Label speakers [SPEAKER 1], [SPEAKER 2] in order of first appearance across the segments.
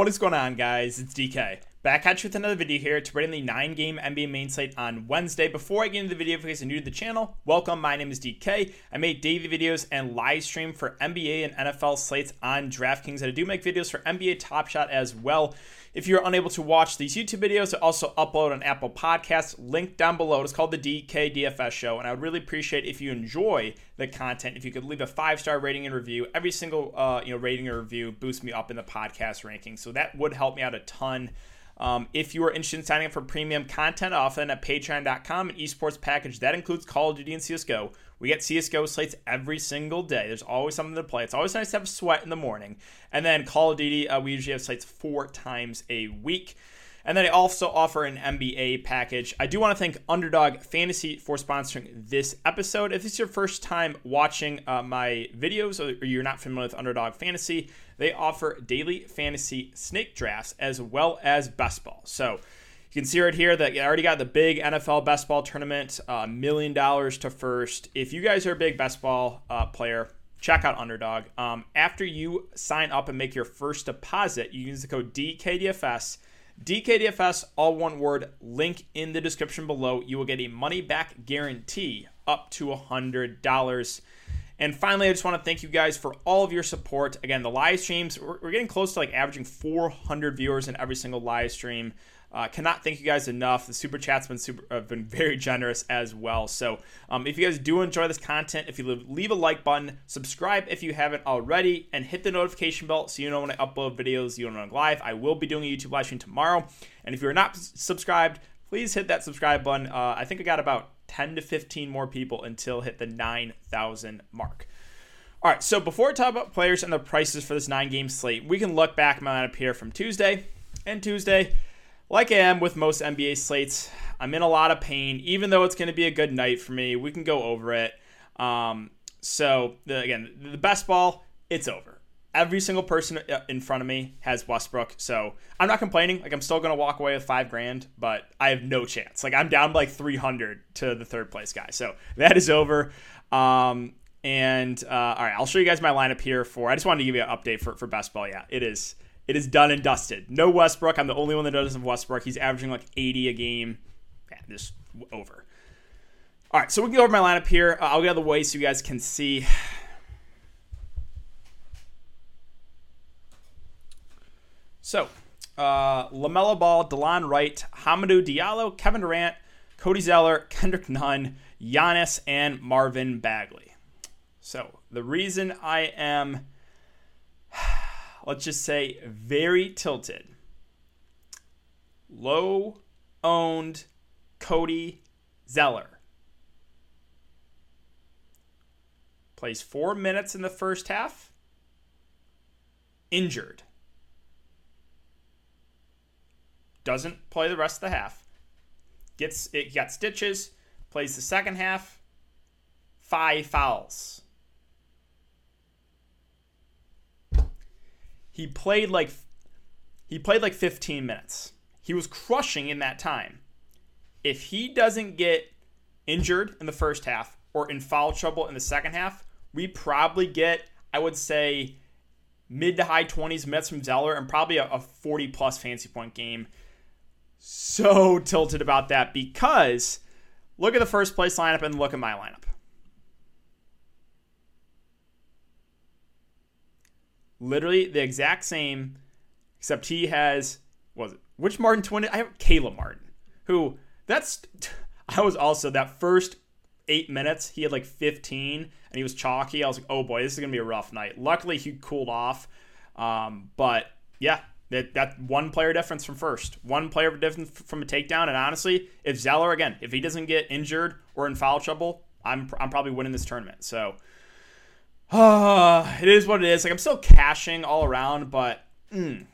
[SPEAKER 1] What is going on, guys? It's DK. Back at you with another video here to bring the 9 game NBA main slate on Wednesday. Before I get into the video, if you guys are new to the channel, welcome. My name is DK. I make daily videos and live stream for NBA and NFL slates on DraftKings. And I do make videos for NBA Top Shot as well. If you're unable to watch these YouTube videos, I also upload on Apple Podcasts. Link down below. It's called the DK DFS Show. And I would really appreciate if you enjoy the content, if you could leave a five star rating and review. Every single uh, you know rating or review boosts me up in the podcast ranking. So that would help me out a ton. Um, if you are interested in signing up for premium content, often at patreon.com, an esports package that includes Call of Duty and CSGO. We get CSGO slates every single day. There's always something to play. It's always nice to have sweat in the morning. And then Call of Duty, uh, we usually have slates four times a week. And then I also offer an NBA package. I do want to thank Underdog Fantasy for sponsoring this episode. If this is your first time watching uh, my videos or you're not familiar with Underdog Fantasy, they offer daily fantasy snake drafts as well as best ball. So you can see right here that I already got the big NFL best ball tournament, a uh, million dollars to first. If you guys are a big best ball uh, player, check out Underdog. Um, after you sign up and make your first deposit, you use the code DKDFS DKDFS, all one word, link in the description below. You will get a money back guarantee up to $100. And finally, I just want to thank you guys for all of your support. Again, the live streams, we're, getting close to like averaging 400 viewers in every single live stream. Uh, cannot thank you guys enough. The super chats been super have been very generous as well. So um, if you guys do enjoy this content, if you leave, leave a like button, subscribe if you haven't already, and hit the notification bell so you know when I upload videos. You know when live. I will be doing a YouTube live stream tomorrow. And if you're not subscribed, please hit that subscribe button. Uh, I think I got about 10 to 15 more people until hit the 9,000 mark. All right, so before we talk about players and the prices for this nine game slate, we can look back my lineup here from Tuesday and Tuesday like I am with most NBA slates, I'm in a lot of pain, even though it's going to be a good night for me. We can go over it. Um, so, the, again, the best ball, it's over. Every single person uh, in front of me has Westbrook. So, I'm not complaining. Like, I'm still going to walk away with five grand, but I have no chance. Like, I'm down like 300 to the third place guy. So, that is over. Um, and, uh, all right, I'll show you guys my lineup here for. I just wanted to give you an update for, for best ball. Yeah, it is it is done and dusted. No Westbrook. I'm the only one that doesn't have Westbrook. He's averaging like 80 a game. Yeah, just over. All right, so we can go over my lineup here. Uh, I'll get out of the way so you guys can see. So, uh, LaMelo Ball, DeLon Wright, Hamidou Diallo, Kevin Durant, Cody Zeller, Kendrick Nunn, Giannis, and Marvin Bagley. So, the reason I am let's just say, very tilted. Low owned Cody Zeller. Plays four minutes in the first half. Injured. Doesn't play the rest of the half. Gets it got stitches. Plays the second half. Five fouls. he played like he played like 15 minutes. He was crushing in that time. If he doesn't get injured in the first half or in foul trouble in the second half, we probably get, I would say, mid to high 20s minutes from Zeller and probably a, a 40 plus fancy point game. So tilted about that because look at the first place lineup and look at my lineup. literally the exact same, except he has was it which Martin twin? I have Caleb Martin, who that's I was also that first eight minutes he had like 15 and he was chalky. I was like, oh boy, this is gonna be a rough night. Luckily he cooled off, um, but yeah. That, that one player difference from first, one player difference from a takedown, and honestly, if Zeller again, if he doesn't get injured or in foul trouble, I'm I'm probably winning this tournament. So uh, it is what it is. Like I'm still cashing all around, but mm,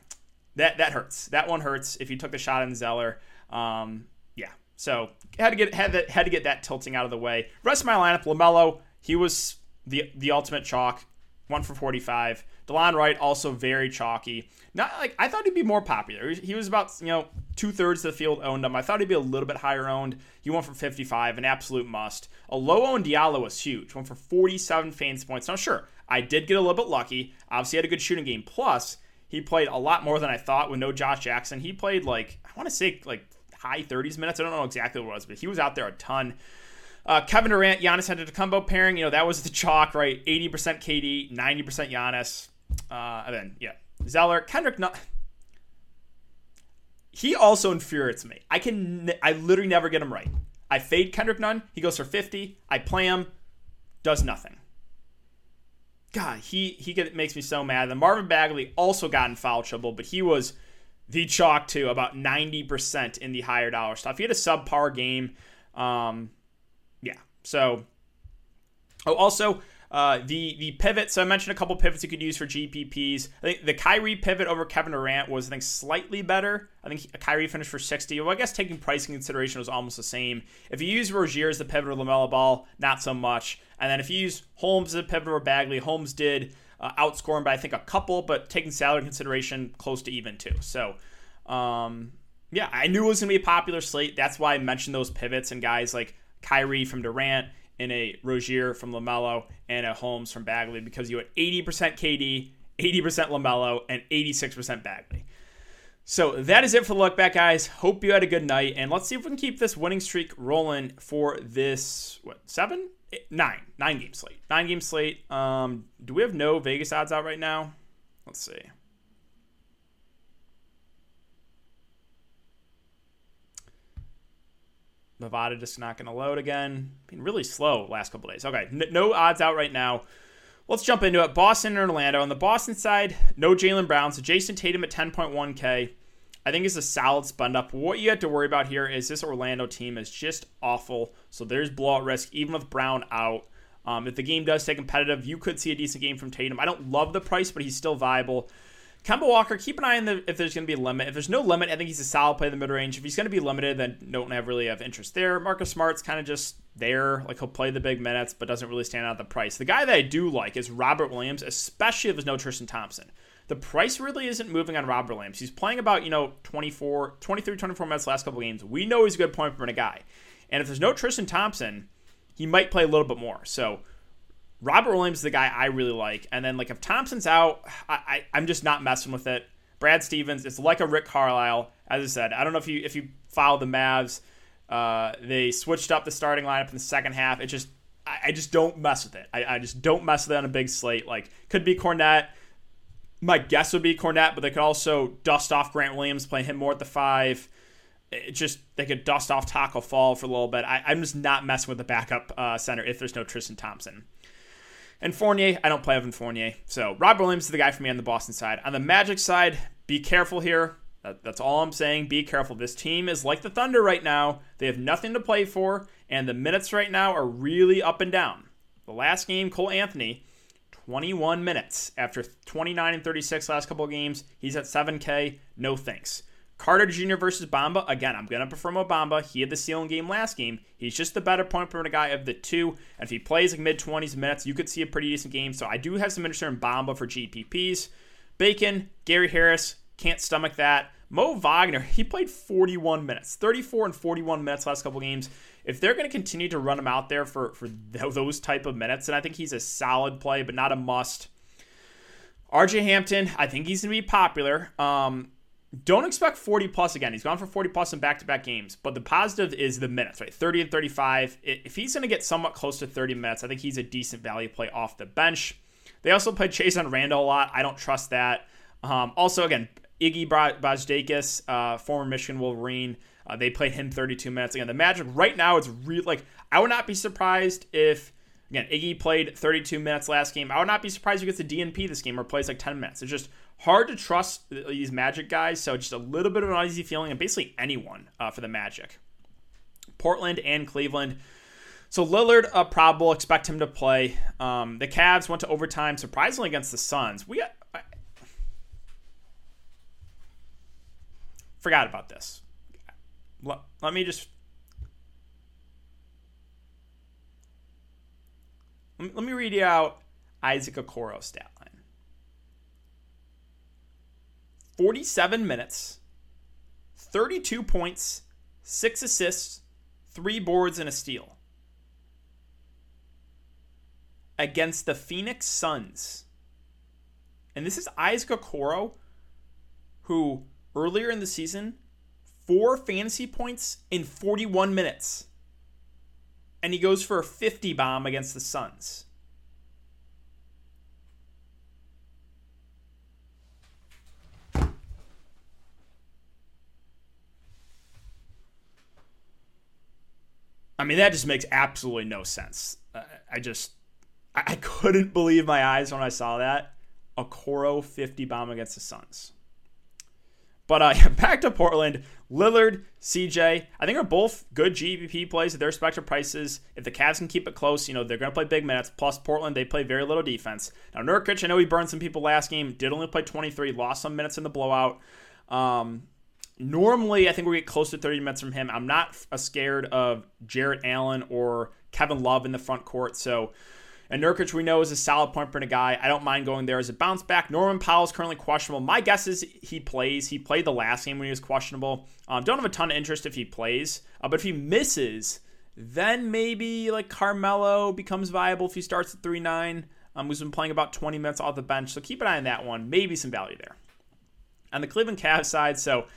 [SPEAKER 1] that that hurts. That one hurts. If you took the shot in Zeller, um, yeah. So had to get had had to get that tilting out of the way. Rest of my lineup: Lamelo, he was the the ultimate chalk, one for 45. Delon Wright also very chalky. Not like I thought he'd be more popular. He was about you know two thirds of the field owned him. I thought he'd be a little bit higher owned. He went for 55, an absolute must. A low owned Diallo was huge. Went for 47 fantasy points. Now sure, I did get a little bit lucky. Obviously, had a good shooting game. Plus, He played a lot more than I thought with no Josh Jackson. He played like I want to say like high 30s minutes. I don't know exactly what it was, but he was out there a ton. Uh, Kevin Durant, Giannis Antetokounmpo pairing. You know that was the chalk, right? 80% KD, 90% Giannis. Uh, and then yeah, Zeller, Kendrick. Nunn. He also infuriates me. I can, I literally never get him right. I fade Kendrick Nunn. He goes for 50. I play him, does nothing. God, he he get, makes me so mad. Then Marvin Bagley also got in foul trouble, but he was the chalk too, about 90% in the higher dollar stuff. He had a subpar game. Um. So, oh, also, uh, the the pivot. So I mentioned a couple pivots you could use for GPPs. I think the Kyrie pivot over Kevin Durant was I think slightly better. I think Kyrie finished for 60. Well, I guess taking pricing consideration was almost the same. If you use Rozier as the pivot or LaMelo Ball, not so much. And then if you use Holmes as a pivot or Bagley, Holmes did uh, outscore him by I think a couple, but taking salary consideration, close to even too. So. Um, yeah, I knew it was going to be a popular slate. That's why I mentioned those pivots and guys like Kyrie from Durant and a Rozier from LaMelo and a Holmes from Bagley because you had 80% KD, 80% LaMelo, and 86% Bagley. So that is it for the look back, guys. Hope you had a good night, and let's see if we can keep this winning streak rolling for this what nine, nine game slate, nine game slate. Um, do we have no Vegas odds out right now? Let's see. Nevada just not going to load again. Been really slow last couple days. Okay, N- no odds out right now. Let's jump into it. Boston and Orlando. On the Boston side, no Jaylen Brown. So Jayson Tatum at 10.1K. I think is a solid spend up. What you have to worry about here is this Orlando team is just awful. So there's blowout risk, even with Brown out. Um, if the game does stay competitive, you could see a decent game from Tatum. I don't love the price, but he's still viable. Kemba Walker, keep an eye on the if there's going to be a limit. If there's no limit, I think he's a solid play in the mid range. If he's going to be limited, then don't have really have interest there. Marcus Smart's kind of just there, like he'll play the big minutes, but doesn't really stand out at the price. The guy that I do like is Robert Williams, especially if there's no Tristan Thompson. The price really isn't moving on Robert Williams. He's playing about, you know, 24, 23, 24 minutes last couple games. We know he's a good point per minute guy. And if there's no Tristan Thompson, he might play a little bit more. So Robert Williams is the guy I really like. And then like if Thompson's out, I, I am just not messing with it. Brad Stevens, it's like a Rick Carlisle. As I said, I don't know if you if you follow the Mavs. Uh, they switched up the starting lineup in the second half. It just I, I just don't mess with it. I, I, just don't mess with it on a big slate. Like could be Kornet. My guess would be Kornet, but they could also dust off Grant Williams, play him more at the five. It just they could dust off Tacko Fall for a little bit. I, am just not messing with the backup uh, center if there's no Tristan Thompson. And Fournier, I don't play Evan Fournier. So Rob Williams is the guy for me on the Boston side. On the Magic side, be careful here. That's all I'm saying. Be careful. This team is like the Thunder right now. They have nothing to play for, and the minutes right now are really up and down. The last game, Cole Anthony, 21 minutes after 29 and 36 last couple of games. He's at 7K. No thanks. Carter Jr. versus Bamba. Again, I'm going to prefer Mo Bamba. He had the ceiling game last game. He's just the better point per guy of the two. And if he plays like mid 20s minutes, you could see a pretty decent game. So I do have some interest in Bamba for GPPs. Bacon, Gary Harris, can't stomach that. Mo Wagner, he played 41 minutes, 34 and 41 minutes last couple games. If they're going to continue to run him out there for, for those type of minutes, then I think he's a solid play, but not a must. RJ Hampton, I think he's going to be popular. Um, don't expect 40 plus again. He's gone for 40 plus in back to back games, but the positive is the minutes, right? 30 and 35. If he's going to get somewhat close to 30 minutes, I think he's a decent value play off the bench. They also played Chasson Randle a lot. I don't trust that. Um, also, again, Iggy Brazdeikis, uh, former Michigan Wolverine, uh, they played him 32 minutes. Again, the Magic right now it's really like I would not be surprised if again Iggy played 32 minutes last game. I would not be surprised if he gets a DNP this game or plays like 10 minutes. It's just hard to trust these Magic guys, so just a little bit of an uneasy feeling, and basically anyone uh, for the Magic. Portland and Cleveland. So Lillard, uh, probable, expect him to play. Um, the Cavs went to overtime, surprisingly against the Suns. We got, I, forgot about this. Let, let me just let me, read you out Isaac Okoro stat 47 minutes, 32 points, 6 assists, 3 boards, and a steal. Against the Phoenix Suns. And this is Isaac Okoro who earlier in the season, four fantasy points in 41 minutes. And he goes for a 50 bomb against the Suns. I mean, that just makes absolutely no sense. I just, I couldn't believe my eyes when I saw that. Okoro 50 bomb against the Suns. But uh, back to Portland. Lillard, CJ, I think are both good GPP plays at their respective prices. If the Cavs can keep it close, you know, they're going to play big minutes. Plus, Portland, they play very little defense. Now, Nurkic, I know he burned some people last game, did only play 23, lost some minutes in the blowout. Um, normally, I think we get close to 30 minutes from him. I'm not scared of Jarrett Allen or Kevin Love in the front court. So, and Nurkic, we know, is a solid point per guy. I don't mind going there as a bounce back. Norman Powell is currently questionable. My guess is he plays. He played the last game when he was questionable. Um, don't have a ton of interest if he plays, uh, but if he misses, then maybe like Carmelo becomes viable if he starts at 3 9. Um, who's been playing about 20 minutes off the bench. So keep an eye on that one. Maybe some value there. On the Cleveland Cavs side, so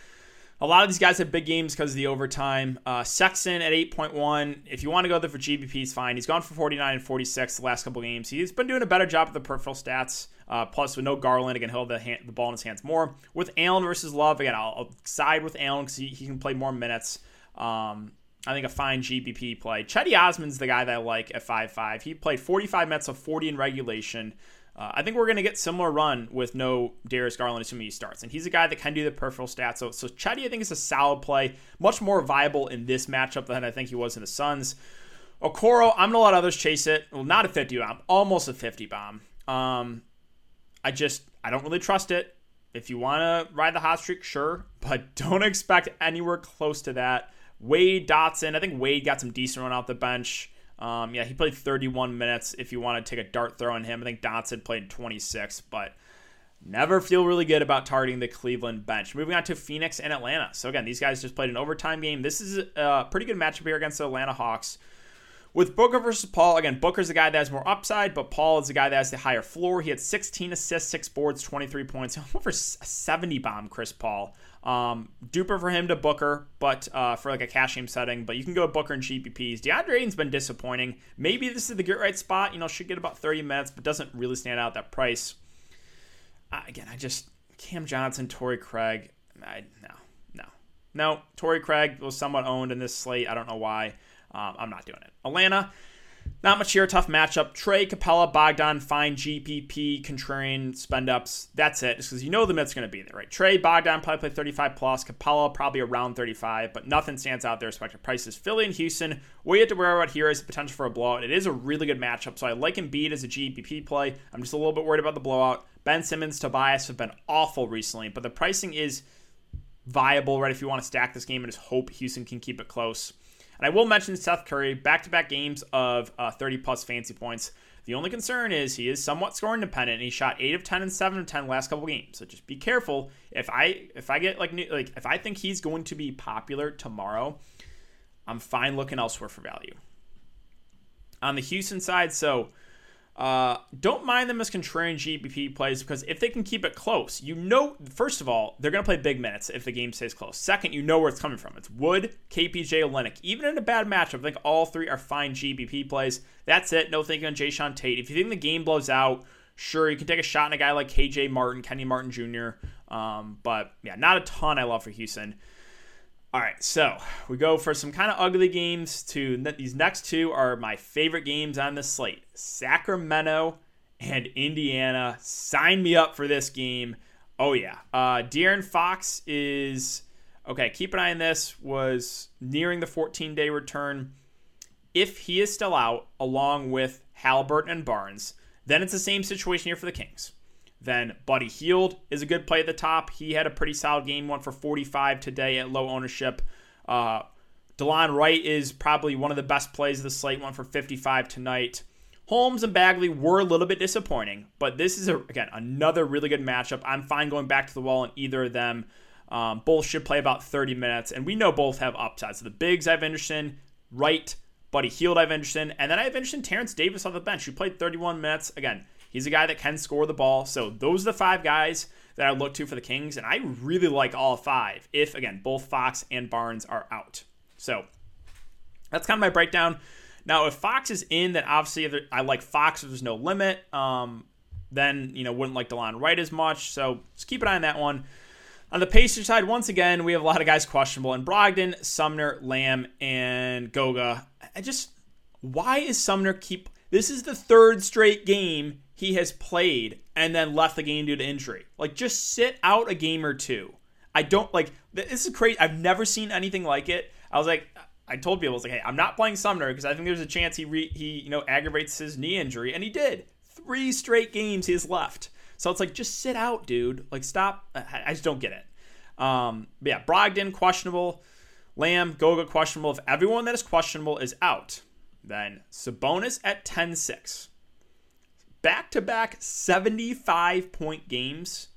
[SPEAKER 1] a lot of these guys have big games because of the overtime. Uh, Sexton at 8.1. If you want to go there for GPP, he's fine. He's gone for 49 and 46 the last couple games. He's been doing a better job of the peripheral stats. Uh, plus, with no Garland, again, he'll have the, hand, the ball in his hands more. With Allen versus Love, again, I'll, I'll side with Allen because he, he, can play more minutes. Um, I think a fine GPP play. Cedi Osman's the guy that I like at 5 5. He played 45 minutes of 40 in regulation. Uh, I think we're going to get similar run with no Darius Garland, assuming he starts. And he's a guy that can do the peripheral stats. So, so Cedi, I think, is a solid play, much more viable in this matchup than I think he was in the Suns. Okoro, I'm going to let others chase it. Well, not a 50 bomb, almost a 50 bomb. Um, I just, I don't really trust it. If you want to ride the hot streak, sure, but don't expect anywhere close to that. Wade Dotson, I think Wade got some decent run off the bench. Um, yeah, he played 31 minutes. If you want to take a dart throw on him, I think Dotson played 26, but never feel really good about targeting the Cleveland bench. Moving on to Phoenix and Atlanta. So again, these guys just played an overtime game. This is a pretty good matchup here against the Atlanta Hawks. With Booker versus Paul, again, Booker's the guy that has more upside, but Paul is the guy that has the higher floor. He had 16 assists, six boards, 23 points. Over 70 bomb, Chris Paul. Um, duper for him to Booker, but uh, for like a cash game setting. But you can go Booker and GPPs. DeAndre Ayton's been disappointing. Maybe this is the get right spot. You know, should get about 30 minutes, but doesn't really stand out that price. Uh, again, I just Cam Johnson, Torrey Craig. I, no, no, no. Torrey Craig was somewhat owned in this slate. I don't know why. Um, I'm not doing it. Atlanta. Not much here. Tough matchup. Trae, Capela, Bogdan, fine GPP, contrarian spend ups. That's it. Just because you know the minutes going to be there, right? Trae, Bogdan probably play 35 plus. Capela probably around 35, but nothing stands out there. Respective prices. Philly and Houston. What you have to worry about here is the potential for a blowout. It is a really good matchup, so I like Embiid as a GPP play. I'm just a little bit worried about the blowout. Ben Simmons, Tobias have been awful recently, but the pricing is viable, right? If you want to stack this game and just hope Houston can keep it close. And I will mention Seth Curry, back to back games of uh, 30 plus fancy points. The only concern is he is somewhat score independent, and he shot eight of 10 and seven of 10 last couple games. So just be careful. If I if I get like like if I think he's going to be popular tomorrow, I'm fine looking elsewhere for value. On the Houston side, so uh, don't mind them as contrarian GPP plays because if they can keep it close, you know, first of all, they're going to play big minutes if the game stays close. Second, you know where it's coming from. It's Wood, KPJ, Olynyk. Even in a bad matchup, I think all three are fine GPP plays. That's it. No thinking on Jae'Sean Tate. If you think the game blows out, sure, you can take a shot on a guy like KJ Martin, Kenny Martin Jr. Um, but yeah, not a ton I love for Houston. All right, so we go for some kind of ugly games. To these next two are my favorite games on the slate: Sacramento and Indiana. Sign me up for this game. Oh yeah, uh, De'Aaron Fox is okay. Keep an eye on this. Was nearing the 14 day return. If he is still out, along with Halliburton and Barnes, then it's the same situation here for the Kings. Then Buddy Hield is a good play at the top. He had a pretty solid game, one for 45 today at low ownership. Uh, Delon Wright is probably one of the best plays of the slate, one for 55 tonight. Holmes and Bagley were a little bit disappointing, but this is a, again another really good matchup. I'm fine going back to the wall on either of them. Um, both should play about 30 minutes, and we know both have upsides. So the bigs I've interested in, Wright, Buddy Hield I've interested in, and then I've interested in Terence Davis on the bench, who played 31 minutes. Again, He's a guy that can score the ball. So those are the five guys that I look to for the Kings, and I really like all five if, again, both Fox and Barnes are out. So that's kind of my breakdown. Now, if Fox is in, then obviously I like Fox there's no limit. Um, then, you know, wouldn't like DeLon Wright as much. So just keep an eye on that one. On the Pacers side, once again, we have a lot of guys questionable. And Brogdon, Sumner, Lamb, and Goga. I just, why is Sumner keep. This is the third straight game he has played and then left the game due to injury. Like, just sit out a game or two. I don't like this is crazy. I've never seen anything like it. I was like, I told people, I was like, hey, I'm not playing Sumner because I think there's a chance he re, he you know aggravates his knee injury, and he did. Three straight games he's left. So it's like, just sit out, dude. Like, stop. I, just don't get it. Um, yeah, Brogdon questionable, Lamb Goga questionable. If everyone that is questionable is out, then Sabonis at 10-6. Back to back 75 point games.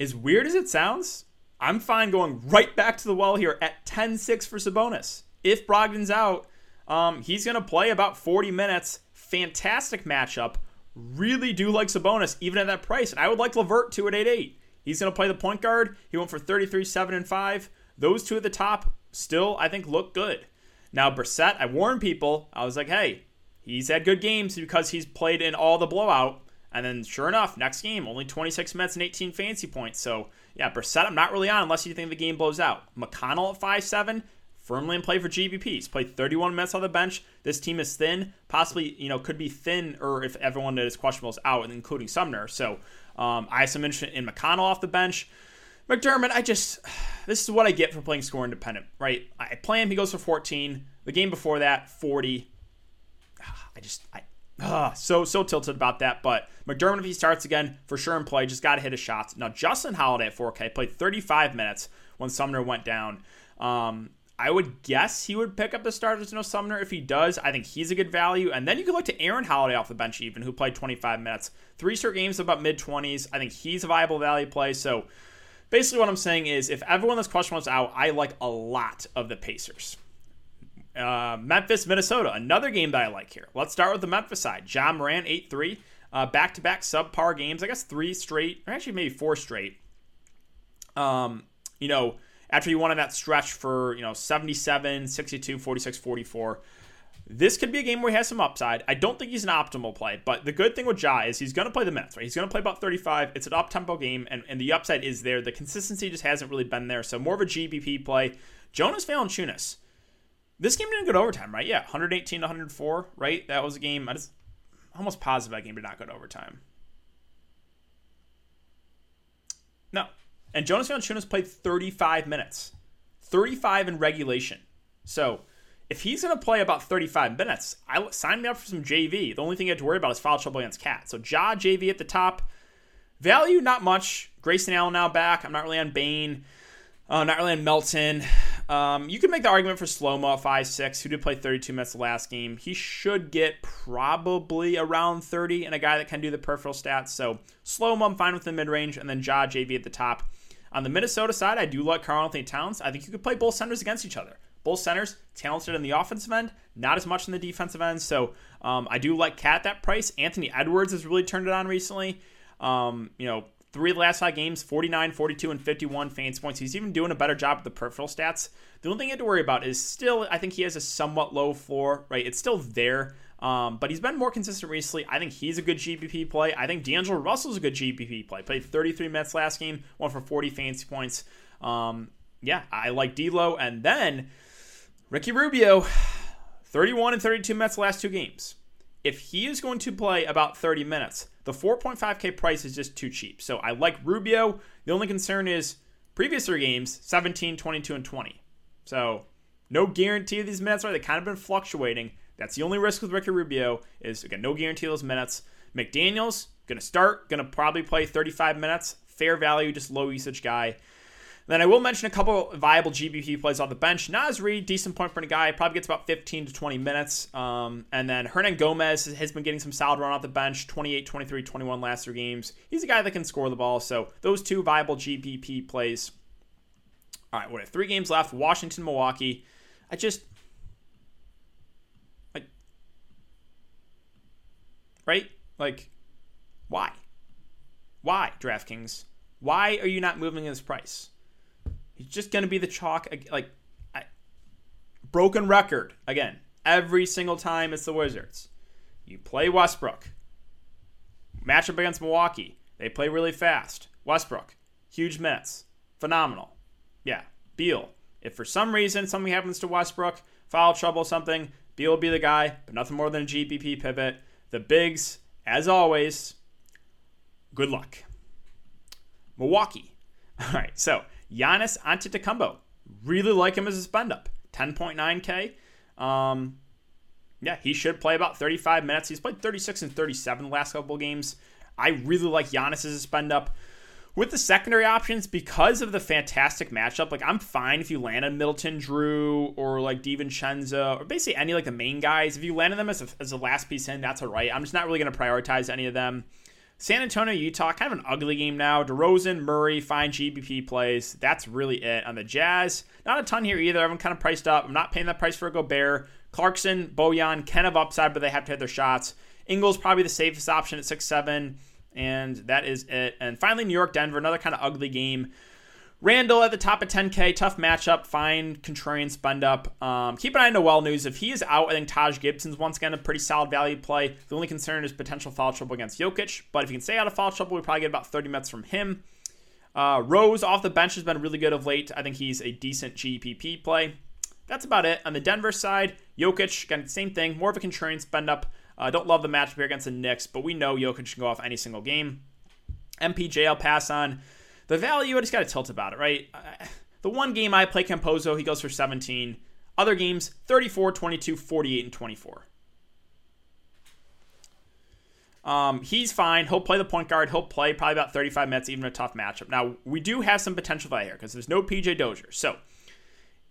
[SPEAKER 1] As weird as it sounds, I'm fine going right back to the well here at 10 6 for Sabonis. If Brogdon's out, um, he's going to play about 40 minutes. Fantastic matchup. Really do like Sabonis, even at that price. And I would like LeVert too at 8 8. He's going to play the point guard. He went for 33, 7, and 5. Those two at the top still, I think, look good. Now, Brissett, I warned people. I was like, hey, he's had good games because he's played in all the blowout. And then, sure enough, next game, only 26 minutes and 18 fancy points. So, yeah, Brissett, I'm not really on unless you think the game blows out. McConnell at 5 7, firmly in play for GPP. He's played 31 minutes on the bench. This team is thin, possibly, you know, could be thin or if everyone that is questionable is out, including Sumner. So, um, I have some interest in McConnell off the bench. McDermott, I just, this is what I get for playing score independent, right? I play him, he goes for 14. The game before that, 40. I just, I, uh, so so tilted about that. But McDermott, if he starts again, for sure in play, just got to hit his shots. Now Justin Holiday at 4K played 35 minutes when Sumner went down. Um, I would guess he would pick up the start. No Sumner. If he does, I think he's a good value. And then you can look to Aaron Holiday off the bench, even who played 25 minutes, three straight games about mid 20s. I think he's a viable value play. So basically, what I'm saying is, if everyone that's questionable is out, I like a lot of the Pacers. Uh, Memphis, Minnesota, another game that I like here. Let's start with the Memphis side. Ja Morant, 8 3. Back to back subpar games. I guess three straight, or actually maybe four straight. Um, you know, after you won on that stretch for, you know, 77, 62, 46, 44. This could be a game where he has some upside. I don't think he's an optimal play, but the good thing with Ja is he's going to play the minutes, right? He's going to play about 35. It's an up tempo game, and, and the upside is there. The consistency just hasn't really been there. So more of a GPP play. Jonas Valanciunas this game didn't go to overtime, right? Yeah, 118 to 104, right? That was a game. I just almost positive that game did not go to overtime. No. And Jonas Valanciunas played 35 minutes. 35 in regulation. So, if he's going to play about 35 minutes, I sign me up for some JV. The only thing you have to worry about is foul trouble against Cat. So, Ja JV at the top. Value, not much. Grayson Allen now back. I'm not really on Bane. Uh, not really on Melton. Um, you can make the argument for Slomo five six, who did play 32 minutes the last game. He should get probably around 30, and a guy that can do the peripheral stats. So Slomo, I'm fine with the mid range, and then Ja JV at the top. On the Minnesota side, I do like Karl-Anthony Towns. I think you could play both centers against each other. Both centers talented in the offensive end, not as much in the defensive end. So um, I do like Cat that price. Anthony Edwards has really turned it on recently. Um, you know, Three last five games, 49, 42, and 51 fantasy points. He's even doing a better job with the peripheral stats. The only thing you have to worry about is still, I think he has a somewhat low floor, right? It's still there, um, but he's been more consistent recently. I think he's a good GPP play. I think D'Angelo Russell's a good GPP play. Played 33 minutes last game, one for 40 fancy points. Um, yeah, I like D'Lo. And then Ricky Rubio, 31 and 32 minutes last two games. If he is going to play about 30 minutes, the 4.5K price is just too cheap. So I like Rubio. The only concern is previous three games 17, 22, and 20. So no guarantee of these minutes right? They kind of been fluctuating. That's the only risk with Ricky Rubio is again no guarantee of those minutes. McDaniel's gonna start, gonna probably play 35 minutes. Fair value, just low usage guy. Then I will mention a couple viable GPP plays on the bench. Naz Reid, decent point for a guy, probably gets about 15 to 20 minutes. Um, and then Hernangomez has been getting some solid run off the bench 28, 23, 21 last three games. He's a guy that can score the ball. So those two viable GPP plays. All right, we have three games left Washington, Milwaukee. I just. Like. Right? Like, why? Why, DraftKings? Why are you not moving this price? He's just going to be the chalk. Like, I, broken record again. Every single time it's the Wizards. You play Westbrook. Matchup against Milwaukee. They play really fast. Westbrook, huge minutes. Phenomenal. Yeah. Beal. If for some reason something happens to Westbrook, foul trouble, something, Beal will be the guy, but nothing more than a GPP pivot. The bigs, as always, good luck. Milwaukee. All right, so Giannis Antetokounmpo. Really like him as a spend up. 10.9K. Um, yeah, he should play about 35 minutes. He's played 36 and 37 the last couple games. I really like Giannis as a spend up. With the secondary options, because of the fantastic matchup, like I'm fine if you landed Middleton, Jrue or like DiVincenzo, or basically any like the main guys. If you land landed them as a, as a last piece in, that's all right. I'm just not really going to prioritize any of them. San Antonio, Utah, kind of an ugly game now. DeRozan, Murray, fine GPP plays. That's really it. On the Jazz, not a ton here either. Everyone kind of priced up. I'm not paying that price for a Gobert. Clarkson, Bojan, can have upside, but they have to hit their shots. Ingles probably the safest option at six seven, and that is it. And finally, New York Denver, another kind of ugly game. Randle at the top of 10K, tough matchup, fine, contrarian spend up. Um, keep an eye on Noel news. If he is out, I think Taj Gibson's once again a pretty solid value play. The only concern is potential foul trouble against Jokic, but if he can stay out of foul trouble, we probably get about 30 minutes from him. Uh, Rose off the bench has been really good of late. I think he's a decent GPP play. That's about it. On the Denver side, Jokic, again, same thing, more of a contrarian spend up. Uh, don't love the matchup here against the Knicks, but we know Jokic can go off any single game. MPJ, I'll pass on. The value, I just got to tilt about it, right? The one game I play Campazzo, he goes for 17. Other games, 34, 22, 48, and 24. Um, he's fine. He'll play the point guard. He'll play probably about 35 minutes, even a tough matchup. Now, we do have some potential value here because there's no PJ Dozier. So,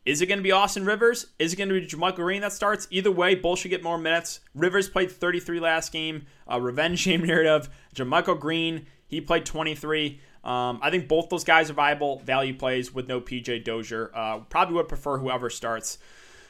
[SPEAKER 1] is it going to be Austin Rivers? Is it going to be JaMychal Green that starts? Either way, both should get more minutes. Rivers played 33 last game. Uh, revenge game narrative. JaMychal Green, he played 23. Um, I think both those guys are viable value plays with no PJ Dozier. Uh, probably would prefer whoever starts.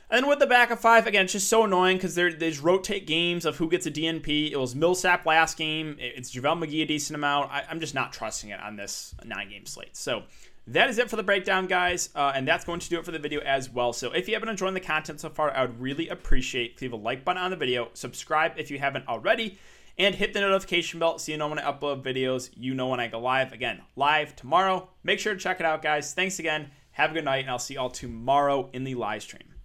[SPEAKER 1] And with the back of five, again, it's just so annoying because there's rotate games of who gets a DNP. It was Millsap last game. It's JaVale McGee a decent amount. I, am just not trusting it on this nine game slate. So that is it for the breakdown, guys. Uh, and that's going to do it for the video as well. So if you haven't enjoyed the content so far, I would really appreciate leave a like button on the video, subscribe if you haven't already, and hit the notification bell so you know when I upload videos. You know when I go live. Again, live tomorrow. Make sure to check it out, guys. Thanks again. Have a good night, and I'll see you all tomorrow in the live stream.